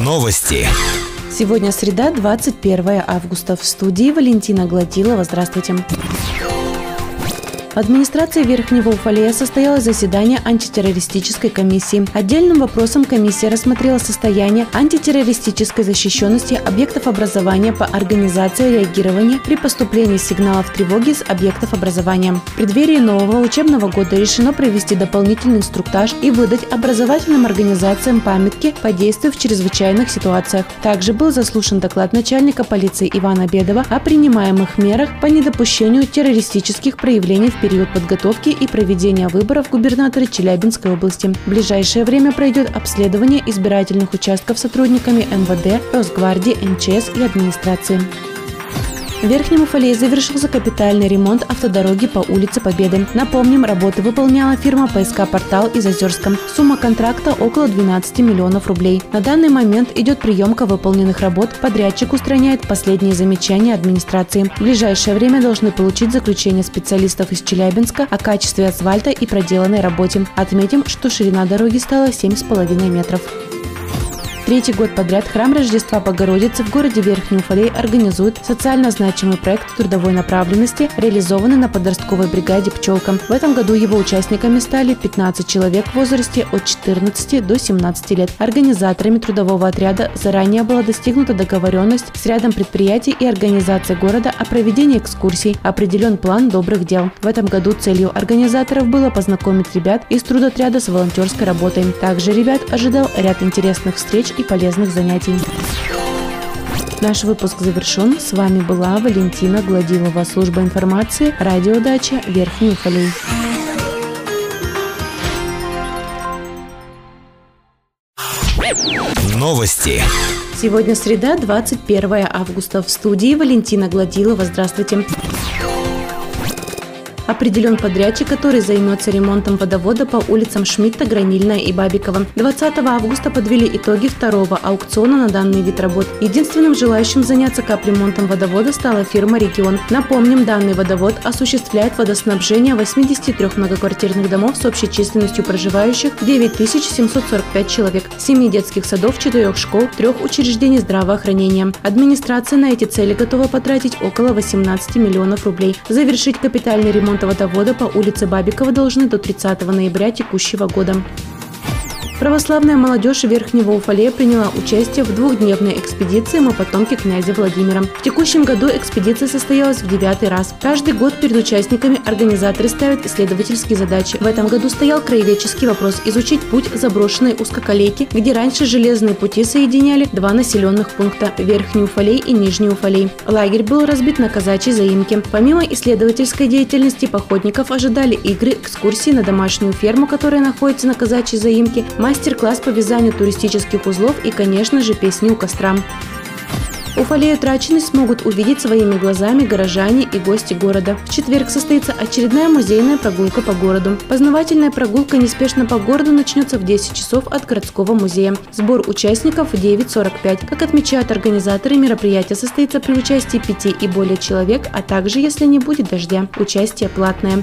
Новости. Сегодня среда, 21 августа. В студии Валентина Гладилова. Здравствуйте. В администрации Верхнего Уфалея состоялось заседание антитеррористической комиссии. Отдельным вопросом комиссия рассмотрела состояние антитеррористической защищенности объектов образования по организации реагирования при поступлении сигналов тревоги с объектов образования. В преддверии нового учебного года решено провести дополнительный инструктаж и выдать образовательным организациям памятки по действию в чрезвычайных ситуациях. Также был заслушан доклад начальника полиции Ивана Бедова о принимаемых мерах по недопущению террористических проявлений в период подготовки и проведения выборов губернатора Челябинской области. В ближайшее время пройдет обследование избирательных участков сотрудниками МВД, Росгвардии, МЧС и администрации. В Верхнем Уфалее завершился капитальный ремонт автодороги по улице Победы. Напомним, работы выполняла фирма ПСК «Портал» из Озерска. Сумма контракта около 12 миллионов рублей. На данный момент идет приемка выполненных работ. Подрядчик устраняет последние замечания администрации. В ближайшее время должны получить заключение специалистов из Челябинска о качестве асфальта и проделанной работе. Отметим, что ширина дороги стала 7,5 метров. Третий год подряд храм Рождества Богородицы в городе Верхний Уфалей организует социально значимый проект трудовой направленности, реализованный на подростковой бригаде «Пчелка». В этом году его участниками стали 15 человек в возрасте от 14 до 17 лет. Организаторами трудового отряда заранее была достигнута договоренность с рядом предприятий и организаций города о проведении экскурсий. Определен план добрых дел. В этом году целью организаторов было познакомить ребят из трудотряда с волонтерской работой. Также ребят ожидал ряд интересных встреч и полезных занятий. Наш выпуск завершен. С вами была Валентина Гладилова, служба информации, радиодача Верхний Уфалей. Новости. Сегодня среда, 21 августа. В студии Валентина Гладилова. Здравствуйте. Определен подрядчик, который займется ремонтом водовода по улицам Шмидта, Гранильная и Бабикова. 20 августа подвели итоги второго аукциона на данный вид работ. Единственным желающим заняться капремонтом водовода стала фирма «Регион». Напомним, данный водовод осуществляет водоснабжение 83 многоквартирных домов с общей численностью проживающих 9745 человек, 7 детских садов, 4 школ, 3 учреждений здравоохранения. Администрация на эти цели готова потратить около 18 миллионов рублей. Завершить капитальный ремонт водовода по улице Бабикова должны до 30 ноября текущего года. Православная молодежь Верхнего Уфалея приняла участие в двухдневной экспедиции «Мы потомки князя Владимира». В текущем году экспедиция состоялась в девятый раз. Каждый год перед участниками организаторы ставят исследовательские задачи. В этом году стоял краеведческий вопрос – изучить путь заброшенной узкоколейки, где раньше железные пути соединяли два населенных пункта – Верхний Уфалей и Нижний Уфалей. Лагерь был разбит на казачьей заимке. Помимо исследовательской деятельности, походников ожидали игры, экскурсии на домашнюю ферму, которая находится на казачьей заимке, мастер-класс по вязанию туристических узлов и, конечно же, песни у костра. Уфалею Трачины смогут увидеть своими глазами горожане и гости города. В четверг состоится очередная музейная прогулка по городу. Познавательная прогулка неспешно по городу начнется в 10 часов от городского музея. Сбор участников в 9.45. Как отмечают организаторы, мероприятие состоится при участии пяти и более человек, а также, если не будет дождя, участие платное.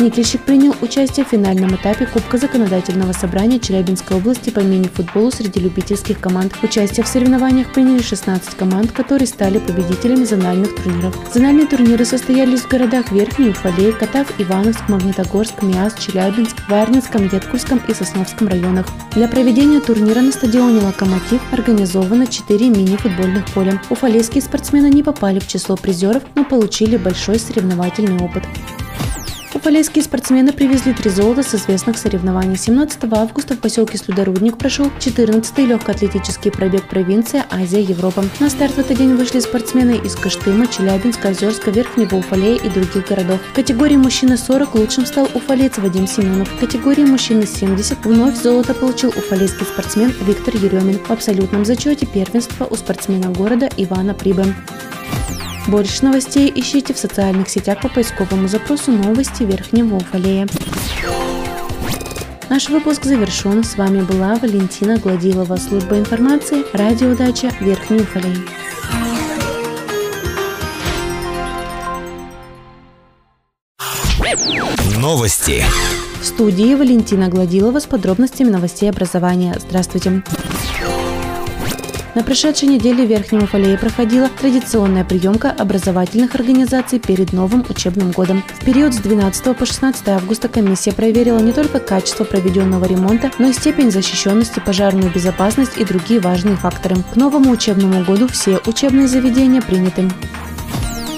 Никельщик принял участие в финальном этапе Кубка законодательного собрания Челябинской области по мини-футболу среди любительских команд. Участие в соревнованиях приняли 16 команд, которые стали победителями зональных турниров. Зональные турниры состоялись в городах Верхний Уфалей, Катав, Ивановск, Магнитогорск, Миас, Челябинск, Варнинском, Едкурском и Сосновском районах. Для проведения турнира на стадионе «Локомотив» организовано 4 мини-футбольных поля. Уфалейские спортсмены не попали в число призеров, но получили большой соревновательный опыт. Уфалейские спортсмены привезли три золота с известных соревнований. 17 августа в поселке Слюдорудник прошел 14-й легкоатлетический пробег провинция Азия-Европа. На старт в этот день вышли спортсмены из Кыштыма, Челябинска, Озерска, Верхнего Уфалея и других городов. В категории мужчины 40 лучшим стал уфалеец Вадим Семенов. В категории мужчины 70 вновь золото получил уфалейский спортсмен Виктор Еремин. В абсолютном зачете первенства у спортсмена города Ивана Прибы. Больше новостей ищите в социальных сетях по поисковому запросу «Новости Верхнего Уфалея». Наш выпуск завершен. С вами была Валентина Гладилова, служба информации, радиодача Верхний Уфалей. Новости. В студии Валентина Гладилова с подробностями новостей образования. Здравствуйте. На прошедшей неделе в Верхнем Уфалее проходила традиционная приемка образовательных организаций перед новым учебным годом. В период с 12 по 16 августа комиссия проверила не только качество проведенного ремонта, но и степень защищенности, пожарную безопасность и другие важные факторы. К новому учебному году все учебные заведения приняты.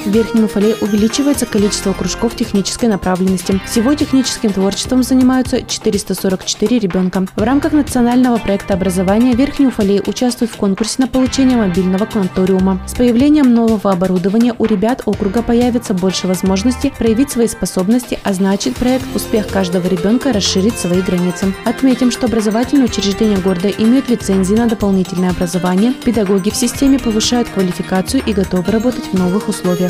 В Верхнем Уфале увеличивается количество кружков технической направленности. Всего техническим творчеством занимаются 444 ребенка. В рамках национального проекта образования Верхний Уфалей участвует в конкурсе на получение мобильного кванториума. С появлением нового оборудования у ребят округа появится больше возможностей проявить свои способности, а значит проект «Успех каждого ребенка» расширит свои границы. Отметим, что образовательные учреждения города имеют лицензии на дополнительное образование, педагоги в системе повышают квалификацию и готовы работать в новых условиях.